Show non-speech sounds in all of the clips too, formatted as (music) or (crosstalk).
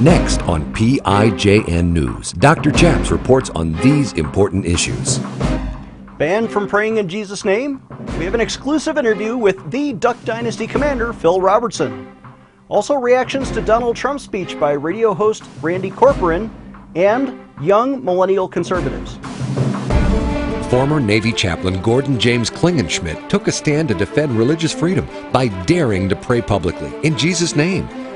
Next on PIJN News, Dr. Chaps reports on these important issues. Banned from praying in Jesus' name? We have an exclusive interview with the Duck Dynasty commander, Phil Robertson. Also, reactions to Donald Trump's speech by radio host Randy Corporon and young millennial conservatives. Former Navy chaplain Gordon James Klingenschmitt took a stand to defend religious freedom by daring to pray publicly in Jesus' name.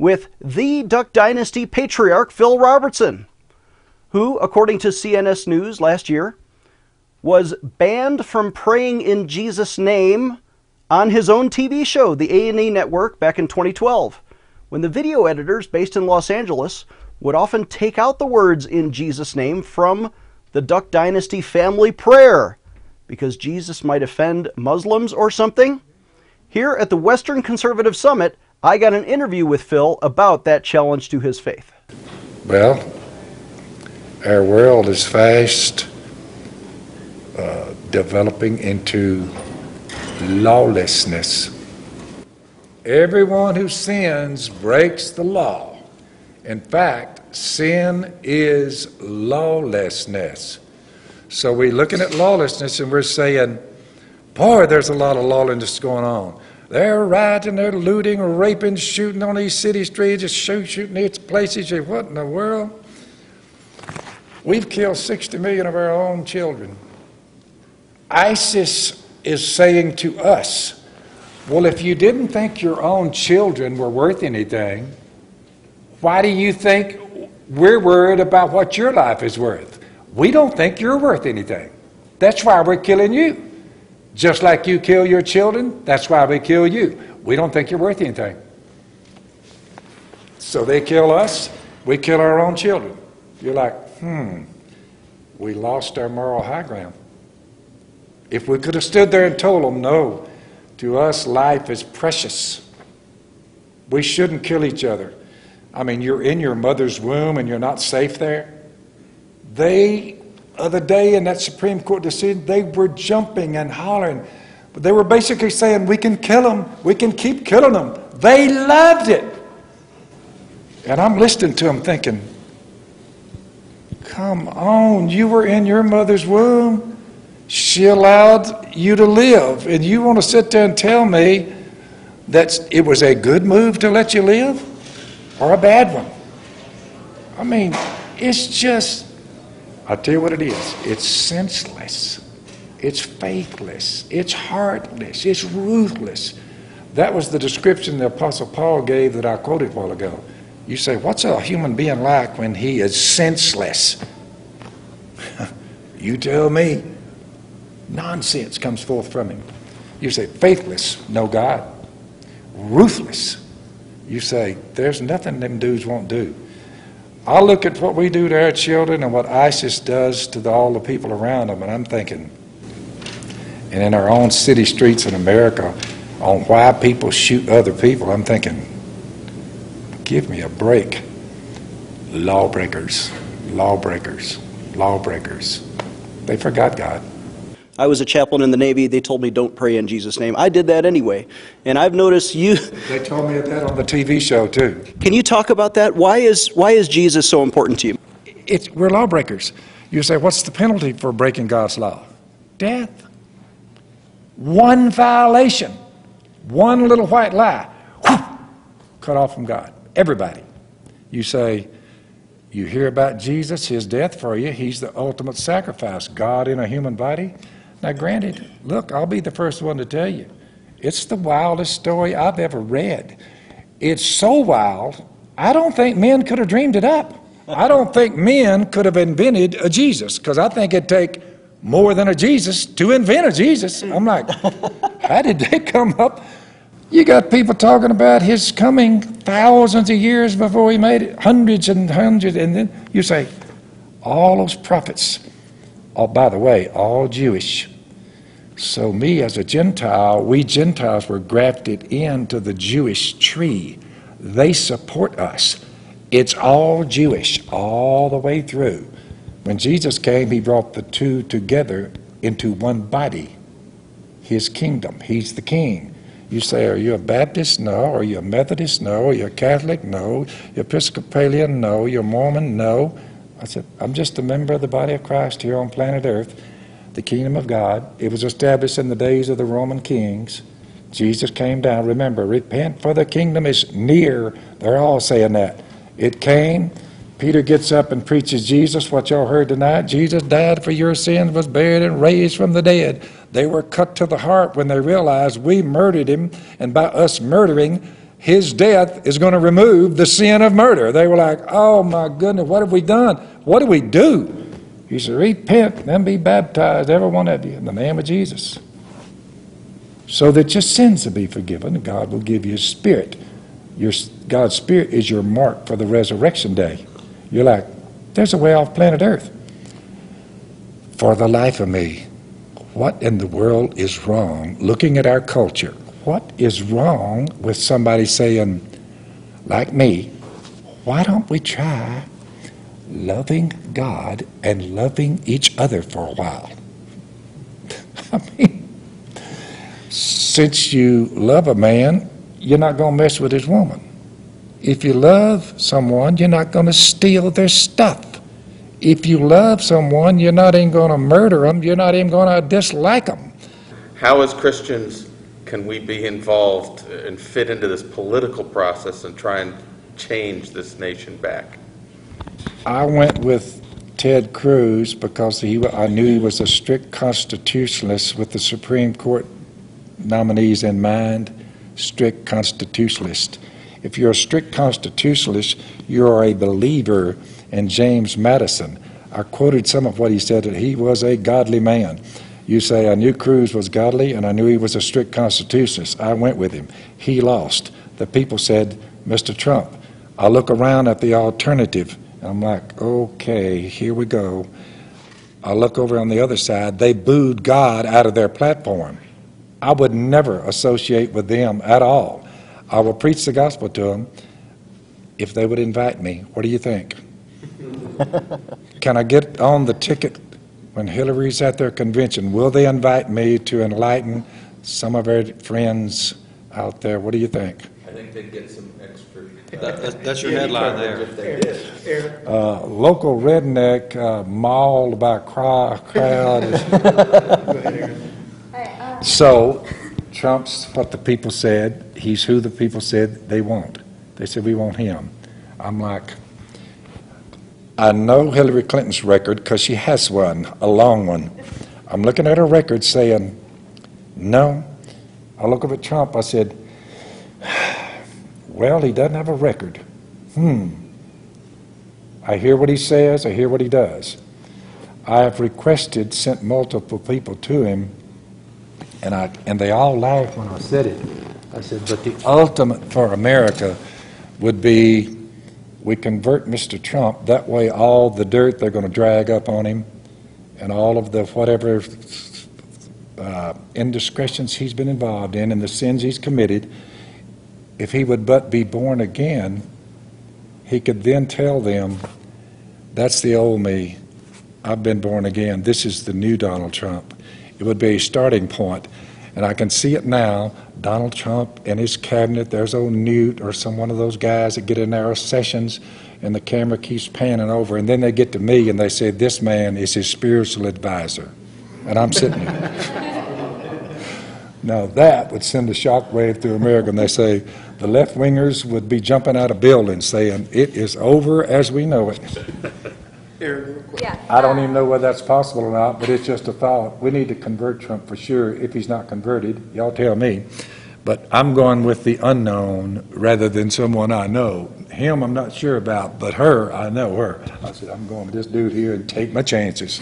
with the Duck Dynasty patriarch Phil Robertson, who, according to CNS News last year, was banned from praying in Jesus' name on his own TV show, the A&E Network, back in 2012, when the video editors based in Los Angeles would often take out the words in Jesus' name from the Duck Dynasty family prayer because Jesus might offend Muslims or something. Here at the Western Conservative Summit, I got an interview with Phil about that challenge to his faith. Well, our world is fast uh, developing into lawlessness. Everyone who sins breaks the law. In fact, sin is lawlessness. So we're looking at lawlessness and we're saying, boy, there's a lot of lawlessness going on. They're rioting, they're looting, raping, shooting on these city streets, just shoot, shooting these places. You what in the world? We've killed 60 million of our own children. ISIS is saying to us, well, if you didn't think your own children were worth anything, why do you think we're worried about what your life is worth? We don't think you're worth anything. That's why we're killing you. Just like you kill your children, that's why we kill you. We don't think you're worth anything. So they kill us, we kill our own children. You're like, hmm, we lost our moral high ground. If we could have stood there and told them, no, to us life is precious. We shouldn't kill each other. I mean, you're in your mother's womb and you're not safe there. They other day in that Supreme Court decision, they were jumping and hollering. But they were basically saying, we can kill them. We can keep killing them. They loved it. And I'm listening to them thinking, come on, you were in your mother's womb. She allowed you to live. And you want to sit there and tell me that it was a good move to let you live or a bad one? I mean, it's just I'll tell you what it is it's senseless, it's faithless, it's heartless, it's ruthless. That was the description the Apostle Paul gave that I quoted a while ago. You say, What's a human being like when he is senseless? (laughs) you tell me. Nonsense comes forth from him. You say, Faithless, no God. Ruthless. You say, There's nothing them dudes won't do. I look at what we do to our children and what ISIS does to the, all the people around them, and I'm thinking, and in our own city streets in America, on why people shoot other people, I'm thinking, give me a break. Lawbreakers, lawbreakers, lawbreakers. They forgot God. I was a chaplain in the Navy. They told me don't pray in Jesus' name. I did that anyway. And I've noticed you. (laughs) They told me that on the TV show too. Can you talk about that? Why is, why is Jesus so important to you? It's, we're lawbreakers. You say, what's the penalty for breaking God's law? Death. One violation, one little white lie, whoosh, cut off from God. Everybody. You say, you hear about Jesus, his death for you. He's the ultimate sacrifice. God in a human body. Now, granted, look, I'll be the first one to tell you, it's the wildest story I've ever read. It's so wild, I don't think men could have dreamed it up. I don't think men could have invented a Jesus, because I think it'd take more than a Jesus to invent a Jesus. I'm like, how did they (laughs) come up? You got people talking about his coming thousands of years before he made it, hundreds and hundreds, and then you say, all those prophets, oh, by the way, all Jewish. So, me as a Gentile, we Gentiles were grafted into the Jewish tree. They support us. It's all Jewish, all the way through. When Jesus came, he brought the two together into one body, his kingdom. He's the king. You say, Are you a Baptist? No. Are you a Methodist? No. Are you a Catholic? No. You're Episcopalian? No. You're Mormon? No. I said, I'm just a member of the body of Christ here on planet Earth, the kingdom of God. It was established in the days of the Roman kings. Jesus came down. Remember, repent for the kingdom is near. They're all saying that. It came. Peter gets up and preaches Jesus, what y'all heard tonight. Jesus died for your sins, was buried, and raised from the dead. They were cut to the heart when they realized we murdered him, and by us murdering, his death is going to remove the sin of murder. They were like, oh my goodness, what have we done? What do we do? He said, repent and be baptized, every one of you, in the name of Jesus. So that your sins will be forgiven, God will give you His Spirit. Your, God's Spirit is your mark for the resurrection day. You're like, there's a way off planet Earth. For the life of me, what in the world is wrong looking at our culture? What is wrong with somebody saying, like me, why don't we try loving God and loving each other for a while? (laughs) I mean, since you love a man, you're not going to mess with his woman. If you love someone, you're not going to steal their stuff. If you love someone, you're not even going to murder them. You're not even going to dislike them. How, as Christians, can we be involved and fit into this political process and try and change this nation back? I went with Ted Cruz because he, I knew he was a strict constitutionalist with the Supreme Court nominees in mind, strict constitutionalist. If you're a strict constitutionalist, you are a believer in James Madison. I quoted some of what he said that he was a godly man. You say, I knew Cruz was godly and I knew he was a strict constitutionalist. I went with him. He lost. The people said, Mr. Trump. I look around at the alternative. I'm like, okay, here we go. I look over on the other side. They booed God out of their platform. I would never associate with them at all. I will preach the gospel to them if they would invite me. What do you think? (laughs) Can I get on the ticket when Hillary's at their convention? Will they invite me to enlighten some of our friends out there? What do you think? I think they'd get some extra. That's, that's your headline there. Uh, local redneck uh, mauled by a cry, crowd. (laughs) so, Trump's what the people said. He's who the people said they want. They said we want him. I'm like, I know Hillary Clinton's record because she has one, a long one. I'm looking at her record saying, no. I look up at Trump. I said, well, he doesn't have a record. Hmm. I hear what he says, I hear what he does. I have requested, sent multiple people to him, and, I, and they all laughed when I said it. I said, but the ultimate for America would be we convert Mr. Trump. That way, all the dirt they're going to drag up on him and all of the whatever uh, indiscretions he's been involved in and the sins he's committed, if he would but be born again, he could then tell them, That's the old me. I've been born again. This is the new Donald Trump. It would be a starting point. And I can see it now. Donald Trump and his cabinet, there's old Newt or some one of those guys that get in our sessions and the camera keeps panning over. And then they get to me and they say, This man is his spiritual advisor. And I'm sitting there. (laughs) now that would send a shockwave through America. And they say, the left wingers would be jumping out of buildings saying, It is over as we know it. Yeah. I don't even know whether that's possible or not, but it's just a thought. We need to convert Trump for sure. If he's not converted, y'all tell me. But I'm going with the unknown rather than someone I know. Him, I'm not sure about, but her, I know her. I said, I'm going with this dude here and take my chances.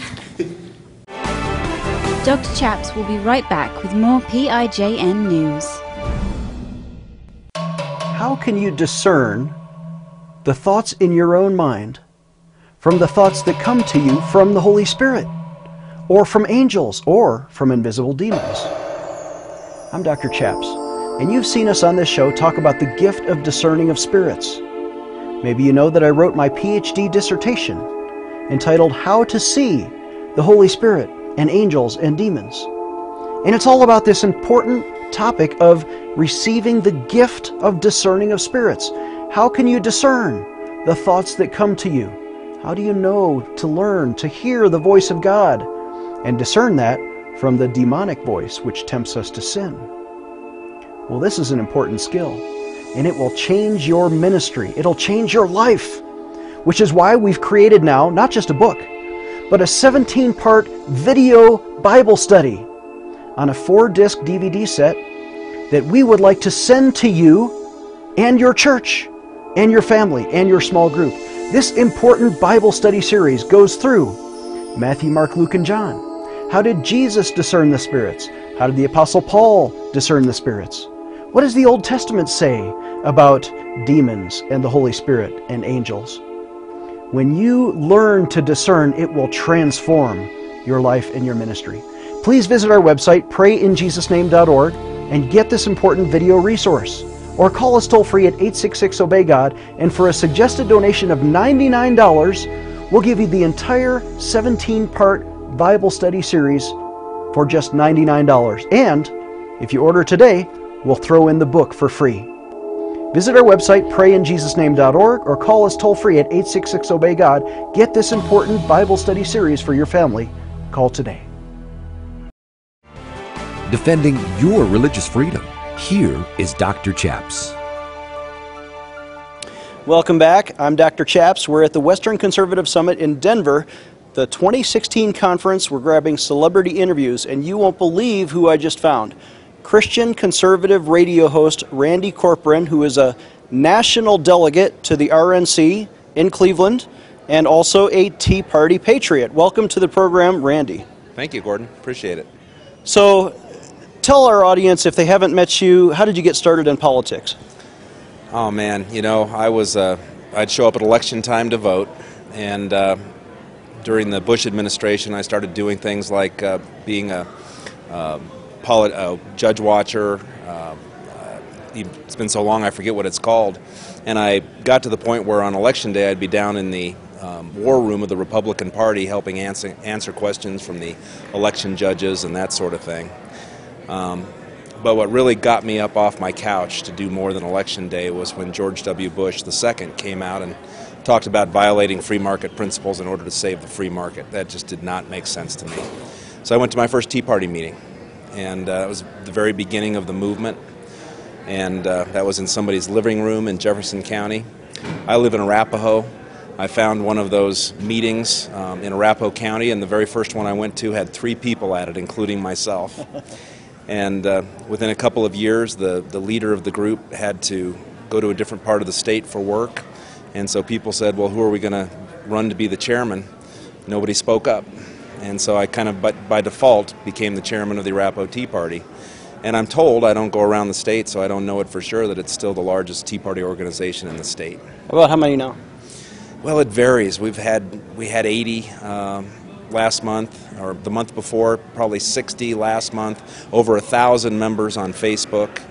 Dr. Chaps will be right back with more PIJN news. How can you discern the thoughts in your own mind from the thoughts that come to you from the Holy Spirit, or from angels, or from invisible demons? I'm Dr. Chaps, and you've seen us on this show talk about the gift of discerning of spirits. Maybe you know that I wrote my PhD dissertation entitled How to See the Holy Spirit and Angels and Demons. And it's all about this important topic of receiving the gift of discerning of spirits. How can you discern the thoughts that come to you? How do you know to learn to hear the voice of God and discern that from the demonic voice which tempts us to sin? Well, this is an important skill, and it will change your ministry. It'll change your life, which is why we've created now not just a book, but a 17 part video Bible study on a four disc DVD set that we would like to send to you and your church and your family and your small group. This important Bible study series goes through Matthew, Mark, Luke, and John. How did Jesus discern the spirits? How did the Apostle Paul discern the spirits? What does the Old Testament say about demons and the Holy Spirit and angels? When you learn to discern, it will transform your life and your ministry. Please visit our website, prayinjesusname.org, and get this important video resource. Or call us toll free at 866 Obey God, and for a suggested donation of $99, we'll give you the entire 17 part Bible study series for just $99. And if you order today, we'll throw in the book for free. Visit our website, prayinjesusname.org, or call us toll free at 866 Obey God. Get this important Bible study series for your family. Call today. Defending your religious freedom. Here is Dr. Chaps. Welcome back. I'm Dr. Chaps. We're at the Western Conservative Summit in Denver. The 2016 conference, we're grabbing celebrity interviews, and you won't believe who I just found. Christian conservative radio host Randy Corporon, who is a national delegate to the RNC in Cleveland and also a Tea Party patriot. Welcome to the program, Randy. Thank you, Gordon. Appreciate it. So, tell our audience if they haven't met you, how did you get started in politics? Oh man, you know, I was uh, I'd show up at election time to vote, and uh, during the Bush administration, I started doing things like uh, being a, uh, polit- a judge watcher. Uh, it's been so long, I forget what it's called. And I got to the point where on election day, I'd be down in the um, war room of the Republican Party helping answer, answer questions from the election judges and that sort of thing. Um, but what really got me up off my couch to do more than election day was when George W. Bush II came out and talked about violating free market principles in order to save the free market. That just did not make sense to me. So I went to my first Tea Party meeting, and uh, it was the very beginning of the movement. And uh, that was in somebody's living room in Jefferson County. I live in Arapahoe. I found one of those meetings um, in Arapahoe County, and the very first one I went to had three people at it, including myself. And uh, within a couple of years, the, the leader of the group had to go to a different part of the state for work. And so people said, Well, who are we going to run to be the chairman? Nobody spoke up. And so I kind of, by, by default, became the chairman of the Arapahoe Tea Party. And I'm told, I don't go around the state, so I don't know it for sure, that it's still the largest Tea Party organization in the state. About how many now? Well, it varies. We've had we had 80 um, last month, or the month before, probably 60 last month. Over a thousand members on Facebook,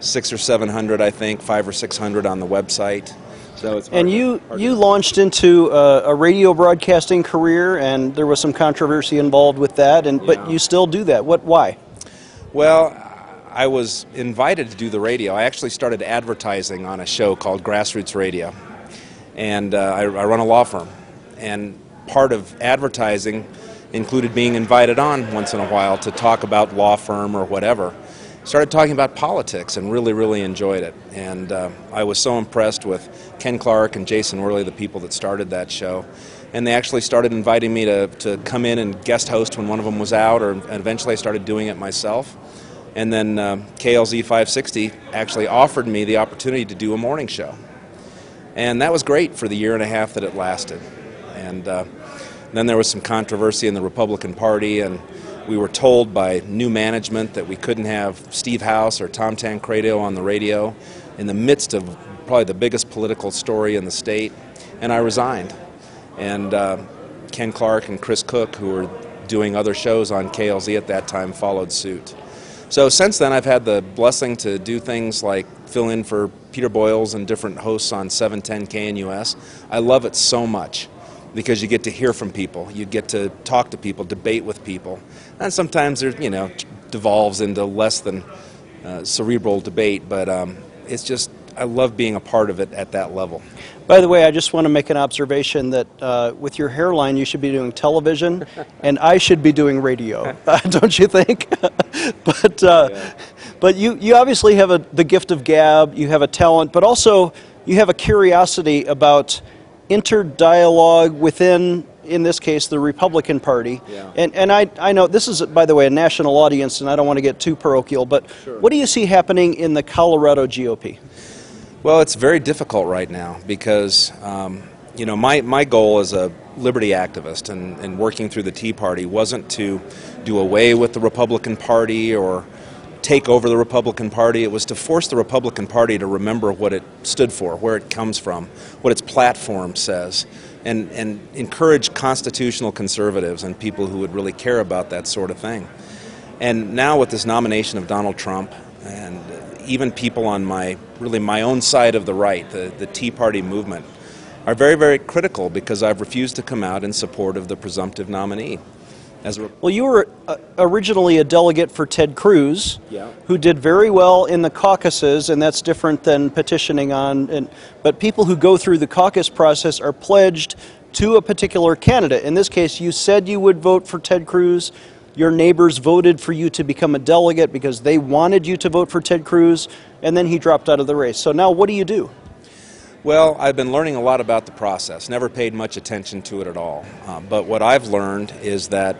six or 700, I think, five or 600 on the website. So it's And you hard you to- launched into a, a radio broadcasting career, and there was some controversy involved with that. And but you still do that. What? Why? Well, I was invited to do the radio. I actually started advertising on a show called Grassroots Radio, and uh, I, I run a law firm. And part of advertising included being invited on once in a while to talk about law firm or whatever. Started talking about politics and really, really enjoyed it. And uh, I was so impressed with Ken Clark and Jason Worley, the people that started that show. And they actually started inviting me to, to come in and guest host when one of them was out, or and eventually I started doing it myself. And then uh, KLZ 560 actually offered me the opportunity to do a morning show. And that was great for the year and a half that it lasted. And uh, then there was some controversy in the Republican Party, and we were told by new management that we couldn't have Steve House or Tom Tancredo on the radio in the midst of probably the biggest political story in the state, and I resigned. And uh, Ken Clark and Chris Cook, who were doing other shows on KLZ at that time, followed suit. So since then, I've had the blessing to do things like fill in for Peter Boyles and different hosts on 710 KNUS. I love it so much because you get to hear from people, you get to talk to people, debate with people, and sometimes there, you know, devolves into less than uh, cerebral debate. But um, it's just I love being a part of it at that level. By the way, I just want to make an observation that uh, with your hairline, you should be doing television, (laughs) and I should be doing radio. (laughs) Uh, don't you think? (laughs) but uh, Yeah. but you you obviously have a, the gift of gab. You have a talent, but also you have a curiosity about interdialogue within. In this case, the Republican Party, Yeah. and and I I know this is by the way a national audience, and I don't want to get too parochial, but what do you see happening in the Colorado GOP? Well, it's very difficult right now because, um, you know, my, my goal as a liberty activist and, and working through the Tea Party wasn't to do away with the Republican Party or take over the Republican Party. It was to force the Republican Party to remember what it stood for, where it comes from, what its platform says, and, and encourage constitutional conservatives and people who would really care about that sort of thing. And now with this nomination of Donald Trump and even people on my really my own side of the right, the, the Tea Party movement, are very, very critical because I've refused to come out in support of the presumptive nominee. As a, Well, you were uh, originally a delegate for Ted Cruz, Yeah. who did very well in the caucuses, and that's different than petitioning on. And, but people who go through the caucus process are pledged to a particular candidate. In this case, you said you would vote for Ted Cruz. Your neighbors voted for you to become a delegate because they wanted you to vote for Ted Cruz, and then he dropped out of the race. So now, what do you do? Well, I've been learning a lot about the process. Never paid much attention to it at all. Uh, but what I've learned is that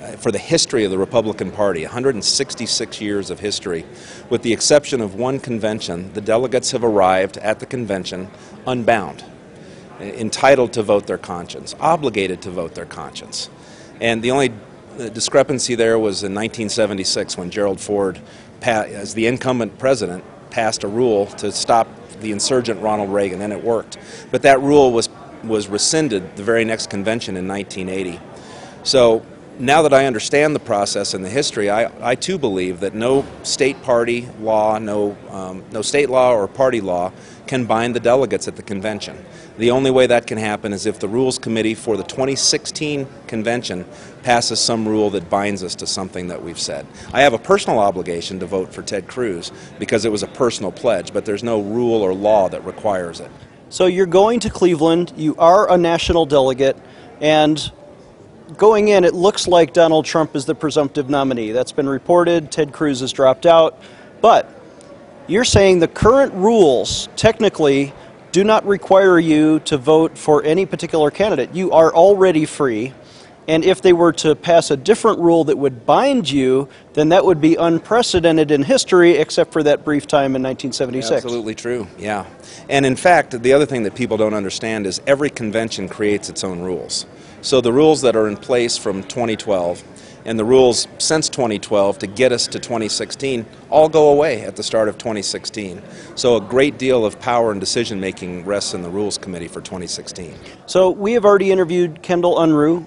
uh, for the history of the Republican Party, 166 years of history, with the exception of one convention, the delegates have arrived at the convention unbound, entitled to vote their conscience, obligated to vote their conscience. And the only uh, discrepancy there was in 1976 when Gerald Ford, as the incumbent president, passed a rule to stop the insurgent Ronald Reagan, and it worked. But that rule was, was rescinded the very next convention in 1980. So now that I understand the process and the history, I, I too believe that no state party law, no, um, no state law or party law can bind the delegates at the convention. The only way that can happen is if the Rules Committee for the 2016 convention passes some rule that binds us to something that we've said. I have a personal obligation to vote for Ted Cruz because it was a personal pledge, but there's no rule or law that requires it. So you're going to Cleveland. You are a national delegate, and going in, it looks like Donald Trump is the presumptive nominee. That's been reported. Ted Cruz has dropped out, but you're saying the current rules technically do not require you to vote for any particular candidate. You are already free. And if they were to pass a different rule that would bind you, then that would be unprecedented in history, except for that brief time in 1976. Absolutely true, yeah. And in fact, the other thing that people don't understand is every convention creates its own rules. So the rules that are in place from 2012 and the rules since 2012 to get us to 2016 all go away at the start of 2016. So a great deal of power and decision making rests in the Rules Committee for 2016. So we have already interviewed Kendall Unruh,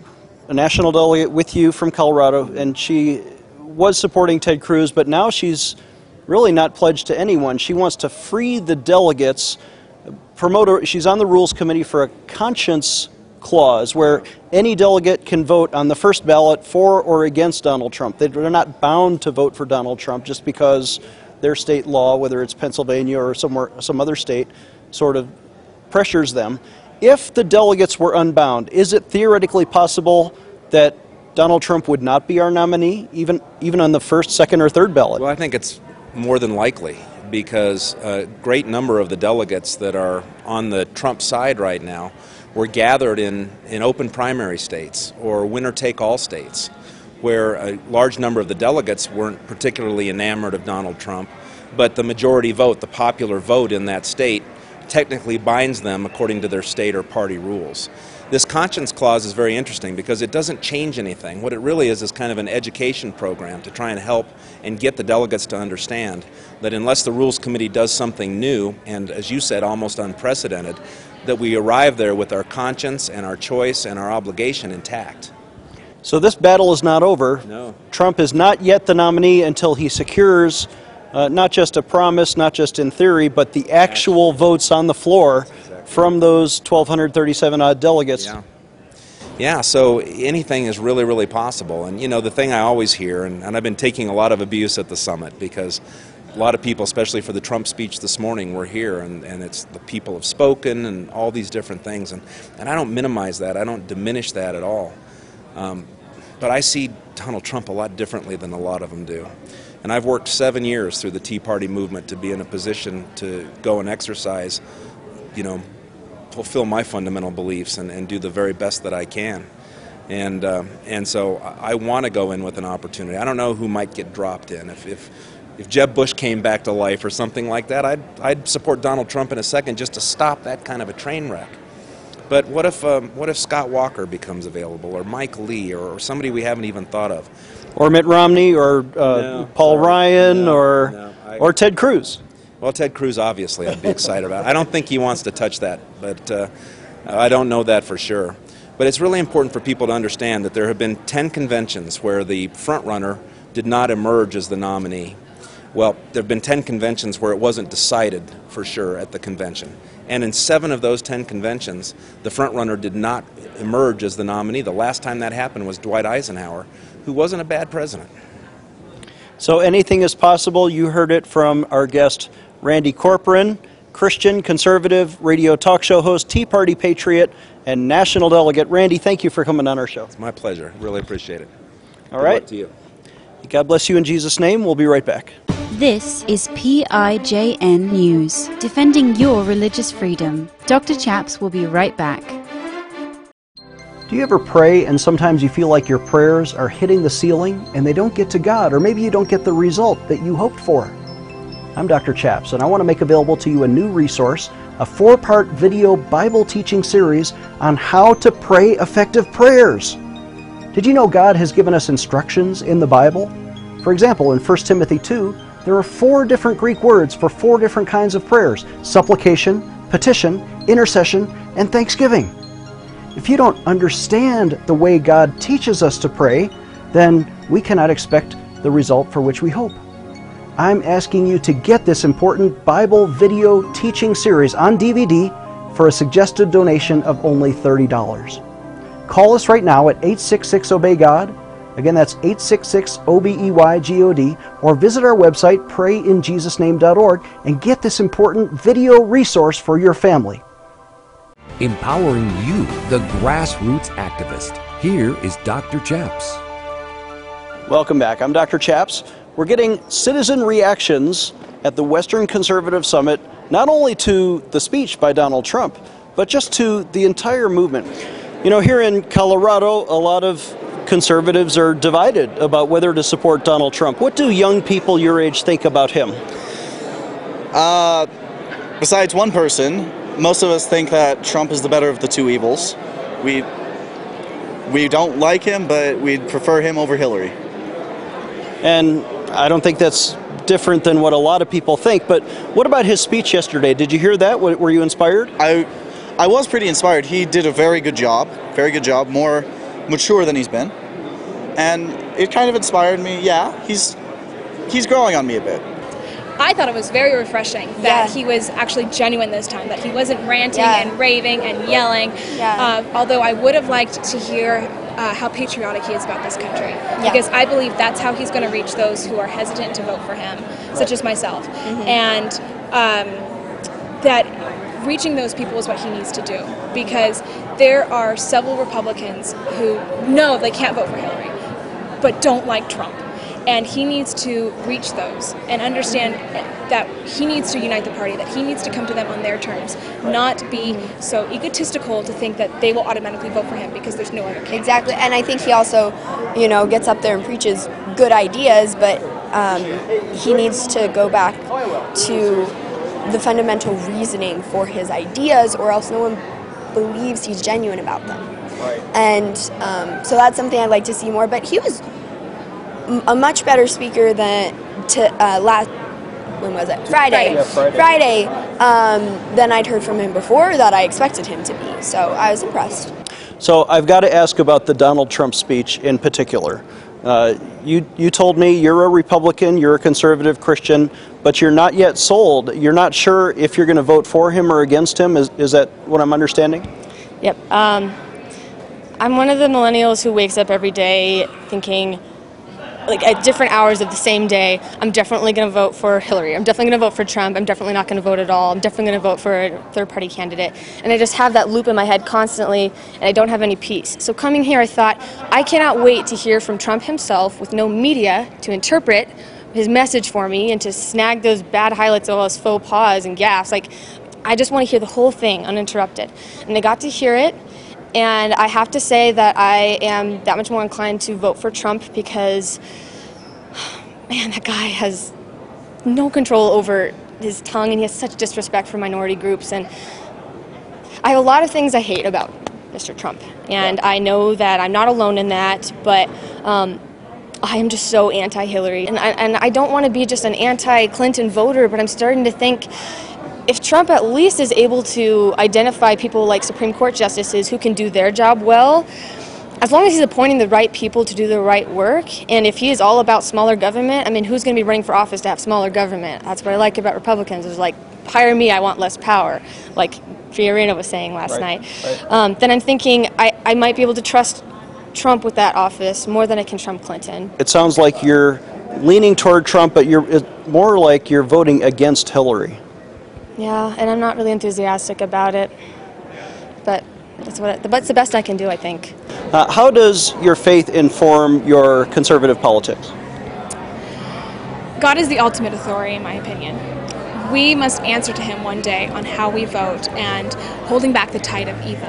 a national delegate with you from Colorado, and she was supporting Ted Cruz, but now she's really not pledged to anyone. She wants to free the delegates. Promote. She's on the rules committee for a conscience clause where any delegate can vote on the first ballot for or against Donald Trump. They- They're not bound to vote for Donald Trump just because their state law, whether it's Pennsylvania or somewhere some other state, sort of pressures them. If the delegates were unbound, is it theoretically possible that Donald Trump would not be our nominee, even even on the first, second, or third ballot? Well, I think it's more than likely because a great number of the delegates that are on the Trump side right now were gathered in, in open primary states or winner take all states where a large number of the delegates weren't particularly enamored of Donald Trump, but the majority vote, the popular vote in that state, technically binds them according to their state or party rules. this conscience clause is very interesting because it doesn't change anything. What it really is is kind of an education program to try and help and get the delegates to understand that unless the Rules Committee does something new, and as you said, almost unprecedented, that we arrive there with our conscience and our choice and our obligation intact. So this battle is not over. No. Trump is not yet the nominee until he secures uh, not just a promise, not just in theory, but the actual votes on the floor from those 1,237 odd delegates. Yeah. Yeah, so anything is really, really possible. And, you know, the thing I always hear, and, and I've been taking a lot of abuse at the summit because a lot of people, especially for the Trump speech this morning, were here, and, and it's the people have spoken and all these different things. And, and I don't minimize that, I don't diminish that at all. Um, but I see Donald Trump a lot differently than a lot of them do. And I've worked seven years through the Tea Party movement to be in a position to go and exercise, you know, fulfill my fundamental beliefs and, and do the very best that I can. And, uh, and so I, I want to go in with an opportunity. I don't know who might get dropped in. If, if, if Jeb Bush came back to life or something like that, I'd, I'd support Donald Trump in a second just to stop that kind of a train wreck. But what if, um, what if Scott Walker becomes available, or Mike Lee, or, or somebody we haven't even thought of? Or Mitt Romney, or uh, No, Paul sorry. Ryan, No, or, no, I- or Ted Cruz. Well, Ted Cruz, obviously, I'd be excited about. I don't think he wants to touch that, but uh, I don't know that for sure. But it's really important for people to understand that there have been 10 conventions where the front runner did not emerge as the nominee. Well, there have been 10 conventions where it wasn't decided for sure at the convention. And in seven of those 10 conventions, the front runner did not emerge as the nominee. The last time that happened was Dwight Eisenhower, who wasn't a bad president. So anything is possible. You heard it from our guest, Randy Corporon, Christian conservative radio talk show host, Tea Party patriot, and national delegate. Randy, thank you for coming on our show. It's my pleasure. Really appreciate it. All Good right. to you. God bless you in Jesus' name. We'll be right back. This is PIJN News, defending your religious freedom. Dr. Chaps will be right back. Do you ever pray and sometimes you feel like your prayers are hitting the ceiling and they don't get to God, or maybe you don't get the result that you hoped for? I'm Dr. Chaps, and I want to make available to you a new resource, a four part video Bible teaching series on how to pray effective prayers. Did you know God has given us instructions in the Bible? For example, in 1 Timothy 2, there are four different Greek words for four different kinds of prayers supplication, petition, intercession, and thanksgiving. If you don't understand the way God teaches us to pray, then we cannot expect the result for which we hope. I'm asking you to get this important Bible video teaching series on DVD for a suggested donation of only $30. Call us right now at 866 Obey God. Again, that's 866 O B E Y G O D, or visit our website, prayinjesusname.org, and get this important video resource for your family. Empowering you, the grassroots activist. Here is Dr. Chaps. Welcome back. I'm Dr. Chaps. We're getting citizen reactions at the Western Conservative Summit, not only to the speech by Donald Trump, but just to the entire movement. You know, here in Colorado, a lot of conservatives are divided about whether to support Donald Trump. What do young people your age think about him? Uh, besides one person, most of us think that Trump is the better of the two evils. We we don't like him, but we'd prefer him over Hillary. And I don't think that's different than what a lot of people think. But what about his speech yesterday? Did you hear that? Were you inspired? I I was pretty inspired. He did a very good job, very good job, more mature than he's been, and it kind of inspired me. Yeah, he's he's growing on me a bit. I thought it was very refreshing that Yeah. he was actually genuine this time, that he wasn't ranting Yeah. and raving and yelling. Yeah. Uh, although I would have liked to hear uh, how patriotic he is about this country. Because I believe that's how he's going to reach those who are hesitant to vote for him, such as myself. And um, that reaching those people is what he needs to do. Because there are several Republicans who know they can't vote for Hillary, but don't like Trump. And he needs to reach those and understand that he needs to unite the party, that he needs to come to them on their terms, not be so egotistical to think that they will automatically vote for him because there's no other candidate. Exactly, and I think he also, you know, gets up there and preaches good ideas, but um, he needs to go back to the fundamental reasoning for his ideas, or else no one believes he's genuine about them. Right. And um, so that's something I'd like to see more. But he was a much better speaker than to uh, last. When was it? Friday. Yeah, Friday. Friday, um, than I'd heard from him before that I expected him to be. So I was impressed. So I've got to ask about the Donald Trump speech in particular. Uh, you you told me you're a Republican, you're a conservative Christian, but you're not yet sold. You're not sure if you're going to vote for him or against him. Is is that what I'm understanding? Yep. Um, I'm one of the millennials who wakes up every day thinking, like at different hours of the same day, I'm definitely going to vote for Hillary. I'm definitely going to vote for Trump. I'm definitely not going to vote at all. I'm definitely going to vote for a third party candidate. And I just have that loop in my head constantly, and I don't have any peace. So coming here, I thought, I cannot wait to hear from Trump himself with no media to interpret his message for me and to snag those bad highlights of all his faux pas and gaffes. Like, I just want to hear the whole thing uninterrupted. And I got to hear it. And I have to say that I am that much more inclined to vote for Trump because, man, that guy has no control over his tongue and he has such disrespect for minority groups. And I have a lot of things I hate about Mr. Trump. And I know that I'm not alone in that, but um, I am just so anti Hillary. And I, and I don't want to be just an anti Clinton voter, but I'm starting to think if Trump at least is able to identify people like Supreme Court justices who can do their job well, as long as he's appointing the right people to do the right work, and if he is all about smaller government, I mean, who's going to be running for office to have smaller government? That's what I like about Republicans. Is like, hire me, I want less power, like Fiorina was saying last Right, night. right. Um, then I'm thinking I, I might be able to trust Trump with that office more than I can Trump Clinton. It sounds like you're leaning toward Trump, but you're it's more like you're voting against Hillary. Yeah, and I'm not really enthusiastic about it, but that's what it, that's the best I can do, I think. Uh, how does your faith inform your conservative politics? God is the ultimate authority, in my opinion. We must answer to Him one day on how we vote and holding back the tide of evil.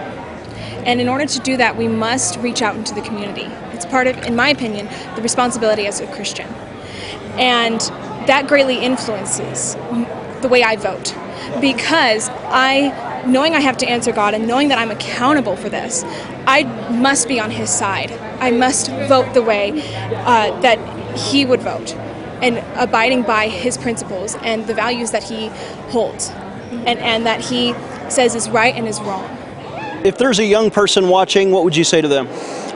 And in order to do that, we must reach out into the community. It's part of, in my opinion, the responsibility as a Christian. And that greatly influences the way I vote. Because I, knowing I have to answer God and knowing that I'm accountable for this, I must be on His side. I must vote the way uh, that He would vote and abiding by His principles and the values that He holds and, and that He says is right and is wrong. If there's a young person watching, what would you say to them?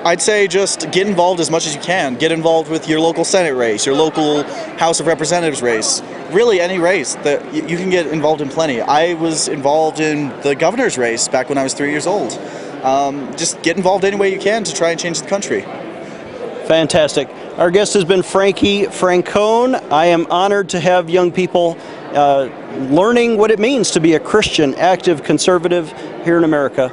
I'd say just get involved as much as you can. Get involved with your local Senate race, your local House of Representatives race, really any race that you can get involved in plenty. I was involved in the governor's race back when I was three years old. Um, just get involved any way you can to try and change the country. Fantastic. Our guest has been Frankie Francone. I am honored to have young people uh, learning what it means to be a Christian, active conservative here in America.